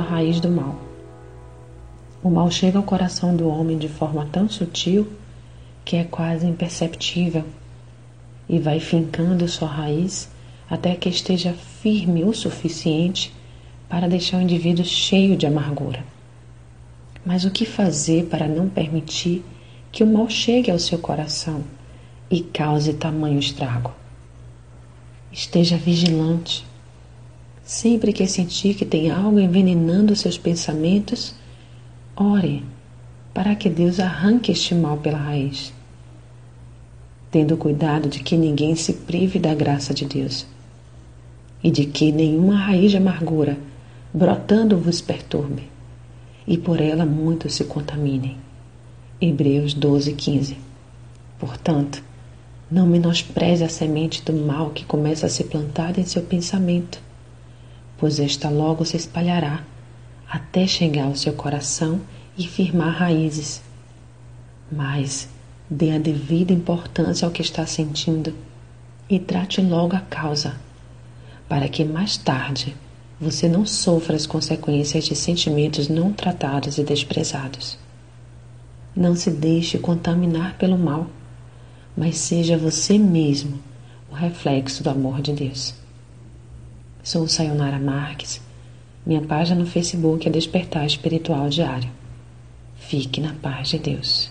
raiz do mal. O mal chega ao coração do homem de forma tão sutil que é quase imperceptível e vai fincando sua raiz até que esteja firme o suficiente para deixar o indivíduo cheio de amargura. Mas o que fazer para não permitir que o mal chegue ao seu coração e cause tamanho estrago? Esteja vigilante. Sempre que sentir que tem algo envenenando seus pensamentos, ore para que Deus arranque este mal pela raiz, tendo cuidado de que ninguém se prive da graça de Deus e de que nenhuma raiz de amargura brotando vos perturbe e por ela muitos se contaminem. Hebreus 12, 15. Portanto, não menospreze a semente do mal que começa a ser plantada em seu pensamento, pois esta logo se espalhará até chegar ao seu coração e firmar raízes. Mas dê a devida importância ao que está sentindo e trate logo a causa, para que mais tarde você não sofra as consequências de sentimentos não tratados e desprezados. Não se deixe contaminar pelo mal mas seja você mesmo o reflexo do amor de Deus. Sou Sayonara Marques. Minha página no Facebook é Despertar Espiritual Diário. Fique na paz de Deus.